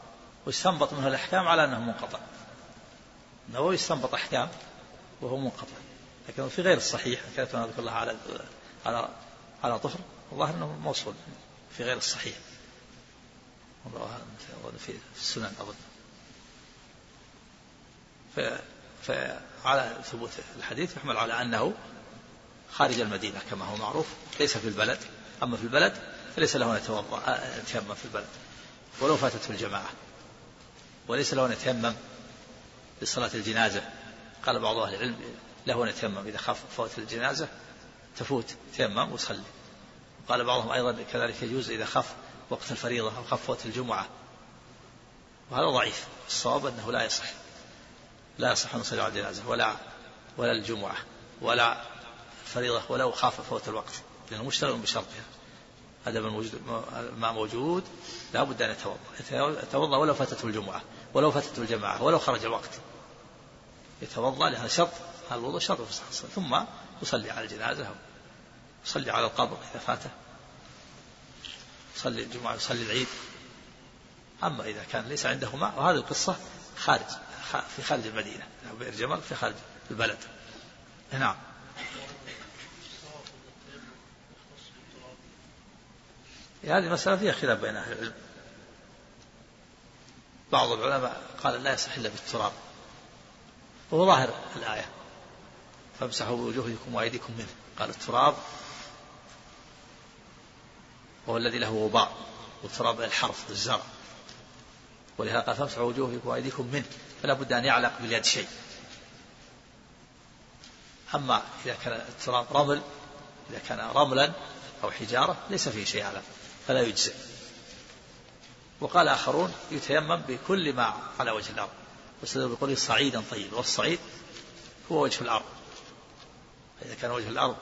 واستنبط منه الأحكام على أنه منقطع. النووي استنبط أحكام وهو منقطع. لكن في غير الصحيح. كانت اذكر الله على على على طهر والله إنه موصول في غير الصحيح. في السنن أظن. فعلى ثبوت الحديث يحمل على أنه خارج المدينة كما هو معروف. ليس في البلد. أما في البلد فليس له أن يتوضا يتيمم في البلد. ولو فاتته الجماعة. وليس له أن يتيمم لصلاة الجنازة. قال بعض أهل العلم له أن يتيمم. إذا خاف فوت الجنازة تفوت تيمم وصلي قال بعضهم أيضا كذلك يجوز إذا خاف وقت الفريضة أو خاف فوت الجمعة. وهذا ضعيف. الصواب أنه لا يصح. لا يصح أن يصلي على الجنازة ولا ولا الجمعة ولا الفريضة ولو خاف فوت الوقت. لأنه مشتغل بشرطها. هذا موجود ما موجود. لا بد أن يتوضأ. يتوضأ ولو فاتته الجمعة ولو فاتته الجماعة ولو خرج الوقت. يتوضأ لها شرط الوضوء شرط ثم يصلي على الجنازة يصلي على القبر إذا فاته. يصلي الجمعة يصلي العيد. أما إذا كان ليس عنده ماء وهذه القصة خارج في خارج المدينة. بئر جمل في خارج البلد. نعم. هذه مسألة فيها خلاف بين أهل العلم. بعض العلماء قال لا يصح إلا بالتراب. وهو ظاهر الآية. فامسحوا بوجوهكم وأيديكم منه. قال التراب وهو الذي له غبار والتراب الحرف الزرع. ولهذا قال فامسحوا وجوهكم وأيديكم منه فلا بد أن يعلق باليد شيء. أما إذا كان التراب رمل إذا كان رملا أو حجارة ليس فيه شيء على فلا يجزئ. وقال آخرون يتيمم بكل ما على وجه الأرض. واستدلوا بقوله صعيدا طيبا والصعيد هو وجه الأرض. فإذا كان وجه الأرض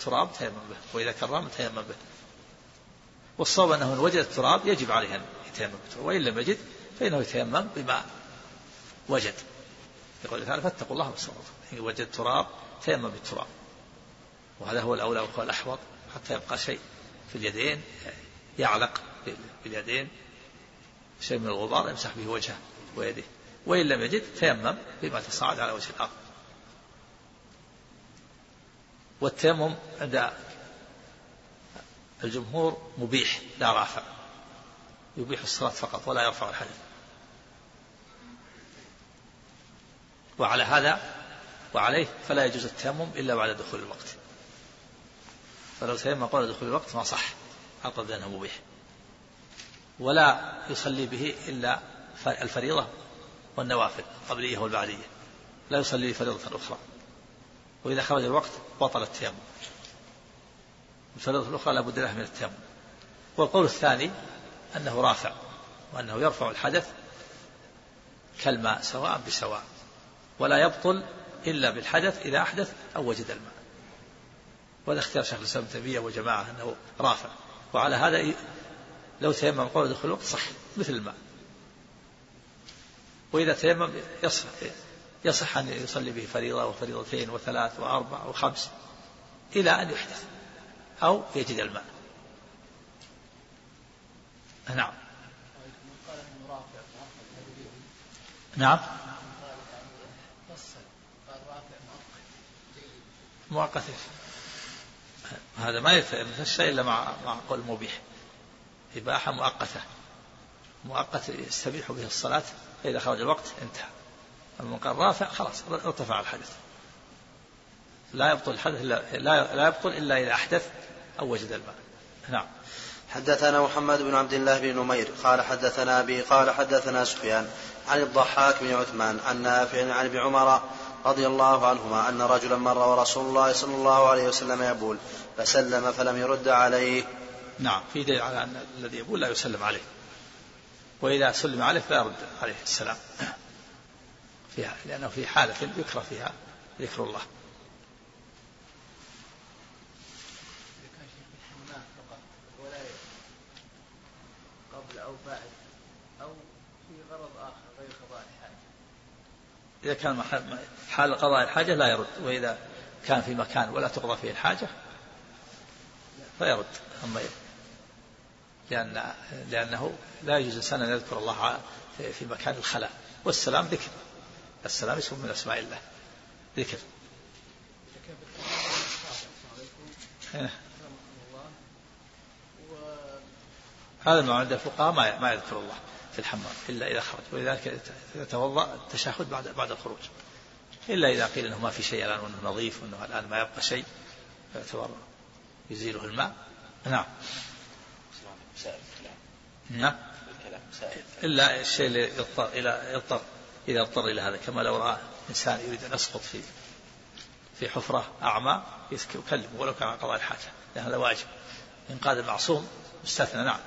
تراب تيمم به وإذا كان رمل تيمم به. والصواب أنه إن وجد التراب يجب عليه أن يتيمم بالتراب وإن لم يجد فإنه يتيمم بما وجد. يقول تعالى فاتقوا الله والصواب إن وجد تراب تيمم بالتراب. وهذا هو الأولى وهو الأحوط حتى يبقى شيء في اليدين يعلق باليدين شيء من الغبار يمسح به وجهه ويديه وإن لم يجد تيمم بما تصاعد على وجه الأرض. والتيمم عند الجمهور مبيح لا رافع. يبيح الصلاة فقط ولا يرفع الحدث وعلى هذا وعليه فلا يجوز التيمم إلا بعد دخول الوقت. فلو تيمم قبل دخول الوقت ما صح أعتقد أنه مبيح. ولا يصلي به إلا الفريضة والنوافل القبلية والبعدية. لا يصلي فريضة أخرى. وإذا خرج الوقت بطل التيمم. الفريضة الأخرى لا بد لها من التيمم. والقول الثاني أنه رافع وأنه يرفع الحدث كالماء سواء بسواء ولا يبطل إلا بالحدث إذا أحدث أو وجد الماء. وهذا اختيار شيخ الإسلام ابن تيمية وجماعة أنه رافع. وعلى هذا لو تيمم قبل دخول الوقت صح مثل الماء. وإذا تيمم يصح يصح أن يصلي به فريضة وفريضتين وثلاث وأربع وخمس إلى أن يحدث أو يجد الماء. نعم. نعم. مؤقت. هذا ما يفسر إلا مع مع قول مبيح. إباحة مؤقتة. مؤقت يستبيح به الصلاة فإذا خرج الوقت انتهى. من قال رافع خلاص ارتفع الحدث. لا يبطل الحدث لا, لا يبطل إلا إذا أحدث أو وجد الماء نعم. حدثنا محمد بن عبد الله بن نمير قال حدثنا أبي قال حدثنا سفيان عن الضحاك بن عثمان عن نافع عن ابن عمر رضي الله عنهما أن رجلا مر ورسول الله صلى الله عليه وسلم يبول فسلم فلم يرد عليه. نعم. في دليل على أن الذي يبول لا يسلم عليه. وإذا سلم عليه فلا يرد عليه السلام. فيها لأنه في حالة يكره فيها ذكر الله. أو أو في غرض آخر غير قضاء الحاجة إذا كان حال قضاء الحاجة لا يرد وإذا كان في مكان ولا تقضى فيه الحاجة فيرد أما لأن لأنه لا يجوز الإنسان أن يذكر الله في مكان الخلاء. والسلام ذكر. السلام اسم من أسماء الله. ذكر. هذا ما عند الفقهاء ما ما يذكر الله في الحمام إلا إذا خرج. ولذلك يتوضأ التشهد بعد بعد الخروج. إلا إذا قيل إنه ما في شيء الآن وإنه نظيف وإنه الآن ما يبقى شيء فيعتبر يزيله الماء. نعم. نعم. إلا الشيء اللي يضطر إلى يضطر إذا اضطر إلى هذا كما لو رأى إنسان يريد أن يسقط في في حفرة أعمى يكلم ولو كان على قضاء الحاجة. لأن هذا واجب. انقاذ المعصوم مستثنى نعم.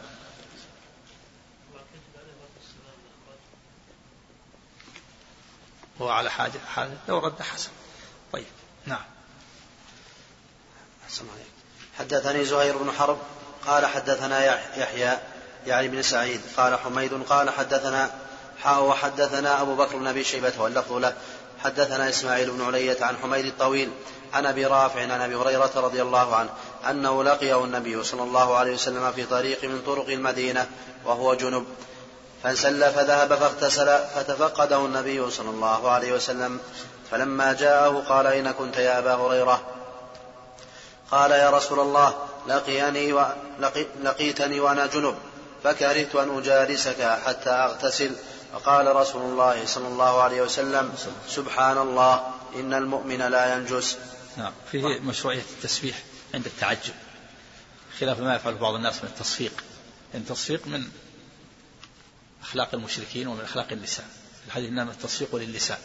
هو على حاجة حاجة لو رد حسن. طيب نعم. أحسن عليك حدثني زهير بن حرب قال حدثنا يحيى يعني بن سعيد قال حميد قال حدثنا حاء وحدثنا أبو بكر بن أبي شيبة واللفظ له. حدثنا إسماعيل بن علية عن حميد الطويل عن أبي رافع عن أبي هريرة رضي الله عنه أنه لقيه النبي صلى الله عليه وسلم في طريق من طرق المدينة وهو جنب فانسل فذهب فاغتسل فتفقده النبي صلى الله عليه وسلم. فلما جاءه قال أين كنت يا أبا هريرة؟ قال يا رسول الله لقيني و... لقي... لقيتني وأنا جنب فكرهت أن أجالسك حتى أغتسل. فقال رسول الله صلى الله عليه وسلم سبحان الله إن المؤمن لا ينجس. نعم. فيه مشروعية التسبيح عند التعجب خلاف ما يفعل بعض الناس من التصفيق. التصفيق من أخلاق المشركين ومن أخلاق اللسان الحديث إنما التصفيق للسان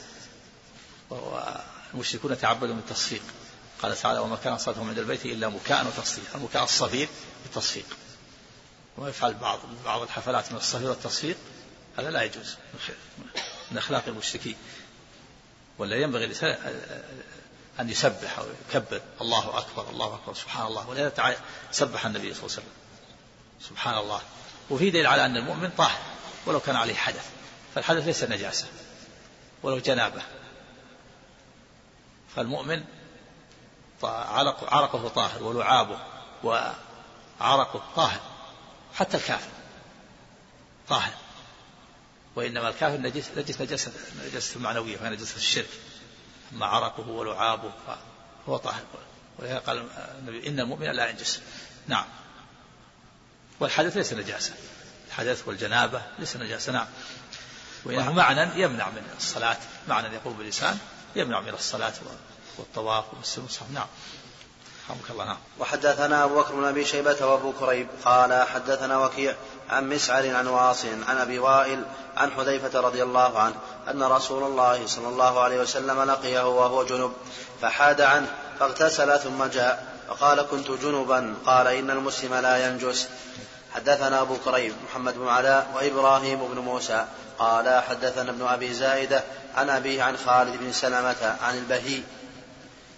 والمشركون تعبدوا من التصفيق قال تعالى وما كان صلاتهم عند البيت إلا مكاء وتصفيق. المكاء الصفير بالتصفيق وما يفعل بعض بعض الحفلات من الصفير والتصفيق هذا لا يجوز. من أخلاق المشركين. ولا ينبغي الإنسان أن يسبح أو يكبر. الله أكبر الله أكبر سبحان الله. ولذا سبح النبي صلى الله عليه وسلم. سبحان الله. وفي دليل على أن المؤمن طاهر. ولو كان عليه حدث. فالحدث ليس نجاسة. ولو جنابة. فالمؤمن عرق عرقه طاهر ولعابه وعرقه طاهر. حتى الكافر طاهر. وإنما الكافر نجس نجس نجاسة نجاسة معنوية فهي نجاسة الشرك. أما عرقه ولعابه فهو طاهر. ولهذا قال النبي إن المؤمن لا ينجس. نعم. والحدث ليس نجاسة الحدث والجنابة ليس نجاسة نعم. وإنه معنى يمنع من الصلاة. معنى يقول باللسان يمنع من الصلاة والطواف ومس المصحف نعم. رحمك الله نعم. وحدثنا أبو بكر بن أبي شيبة وأبو كريب قال حدثنا وكيع عن مسعر عن واصل عن أبي وائل عن حذيفة رضي الله عنه أن رسول الله صلى الله عليه وسلم لقيه وهو جنب فحاد عنه فاغتسل ثم جاء فقال كنت جنبا قال إن المسلم لا ينجس. حدثنا أبو كريب محمد بن علاء وإبراهيم بن موسى. قال حدثنا ابن أبي زائدة عن أبيه عن خالد بن سلمة عن البهي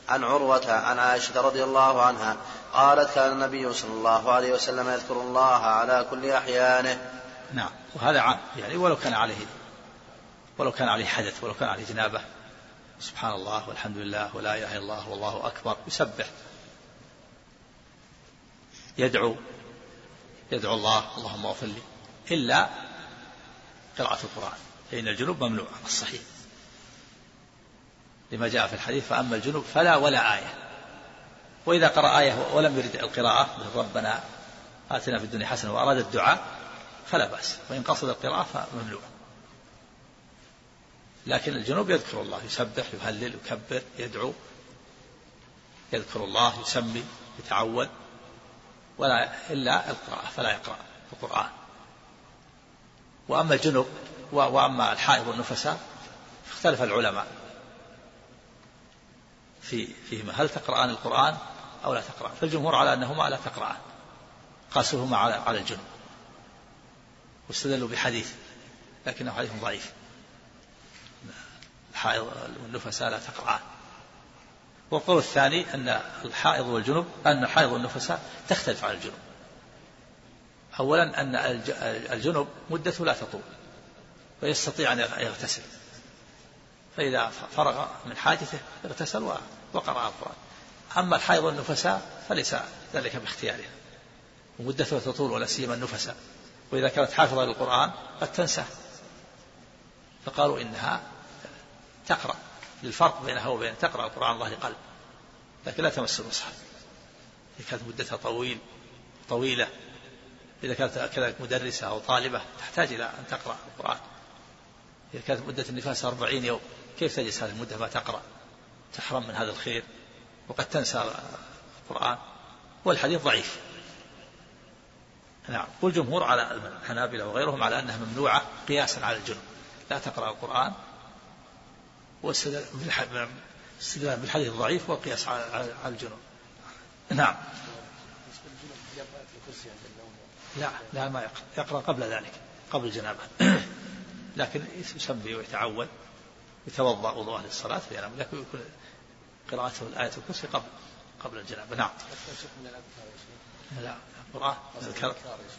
عن عروة عن عائشة رضي الله عنها قالت كان النبي صلى الله عليه وسلم يذكر الله على كل أحيانه. نعم. وهذا عام. يعني ولو كان عليه ولو كان عليه حدث ولو كان عليه جنابة. سبحان الله والحمد لله ولا إله إلا الله والله أكبر. يسبح. يدعو. يدعو الله. اللهم اغفر لي. إلا قراءة القرآن. فإن الجنوب ممنوع. الصحيح. لما جاء في الحديث فأما الجنوب فلا ولا آية. وإذا قرأ آية ولم يرد القراءة ربنا آتنا في الدنيا حسنة وأراد الدعاء فلا بأس. وإن قصد القراءة فممنوع. لكن الجنوب يذكر الله يسبح يهلل يكبر يدعو يذكر الله يسمي يتعود ولا إلا القراءة فلا يقرأ القرآن. وأما الجنوب وأما الحائض والنفساء اختلف العلماء. في فيهما. هل تقرأان القرآن أو لا تقرأ فالجمهور على أنهما لا تقرأان. قاسوهما على على الجنوب واستدلوا بحديث لكنه حديث ضعيف. الحائض والنفساء لا تقرأان. والقول الثاني أن الحائض والجنوب أن الحائض والنفساء تختلف عن الجنوب أولا أن الجنوب مدته لا تطول ويستطيع أن يغتسل. فإذا فرغ من حاجته اغتسل وقرأ القرآن. أما الحائض والنفساء فليس ذلك باختياره ومدته تطول ولا سيما النفساء. وإذا كانت حافظة للقرآن قد تنساه فقالوا إنها تقرأ. للفرق بينها وبين تقرأ القرآن ظهر قلب لكن لا تمس المصحف. إذا كانت مدتها طويل طويلة. إذا كانت كذلك مدرسة أو طالبة تحتاج إلى أن تقرأ القرآن. إذا كانت مدة النفاس أربعين يوم. كيف تجلس هذه المدة ما تقرأ؟ تحرم من هذا الخير؟ وقد تنسى القرآن؟ والحديث ضعيف. نعم. والجمهور على الحنابلة وغيرهم على أنها ممنوعة قياسا على الجنوب لا تقرأ القرآن. واستدلال بالحديث الضعيف والقياس على الجنوب نعم. لا لا ما يقرأ. يقرأ قبل ذلك قبل الجنابة. لكن يسمي ويتعود يتوضأ وضوء للصلاة فينام لكن يكون قراءته الآية الكرسي قبل قبل الجنابة. نعم. لا القرآن.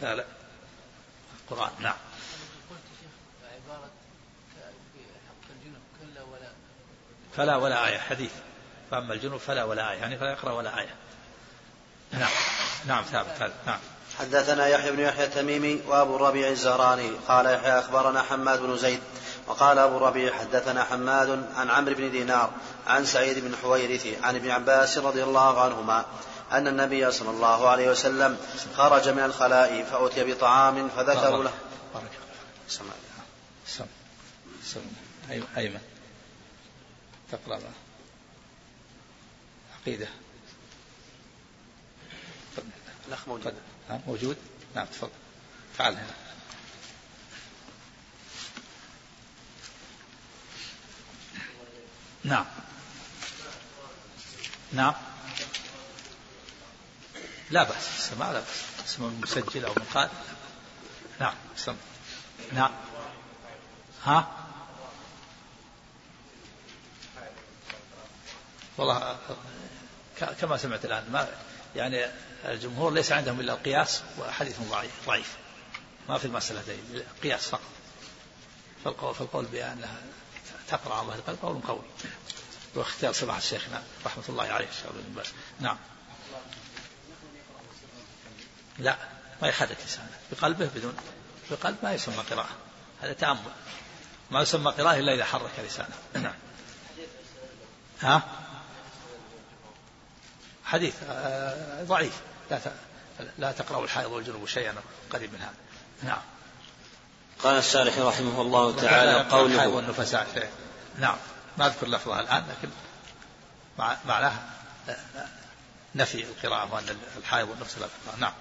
لا لا. القرآن نعم. فلا ولا آية حديث. فأما الجنوب فلا ولا آية يعني فلا يقرأ ولا آية. نعم. نعم ثابت. هذا نعم. حدثنا يحيى بن يحيى التميمي وأبو الربيع الزهراني. قال يحيى أخبرنا حماد بن زيد وقال أبو الربيع حدثنا حماد عن عمرو بن دينار عن سعيد بن حويرث عن ابن عباس رضي الله عنهما أن النبي صلى الله عليه وسلم خرج من الخلاء فأتي بطعام فذكروا له. بارك سمع سمع سمع أيمن. تقرأ عقيدة. الأخ موجود. نعم موجود؟ نعم تفضل. تعال نعم. نعم. لا بأس. السماع لا بأس. اسم مسجل أو مقال. نعم. سمع نعم. ها؟ والله كما سمعت الآن ما يعني الجمهور ليس عندهم إلا القياس وحديث ضعيف ما في المسألة دي قياس فقط. فالقول بأنها تقرأ ظهر القلب قول قوي واختيار سماحة شيخنا رحمة الله عليه نعم. لا ما يحرك لسانه بقلبه بدون بقلب ما يسمى قراءة. هذا تأمل. ما يسمى قراءة إلا إذا حرك لسانه. نعم. ها؟ حديث آه، ضعيف. لا لا تقرأ الحائض والجنوب شيئا قريب من هذا. نعم. قال السالح رحمه الله تعالى قوله والنفساء نعم. ما أذكر لفظها الآن لكن معناها نفي القراءة وأن الحائض والنفس لا تقرأ. نعم.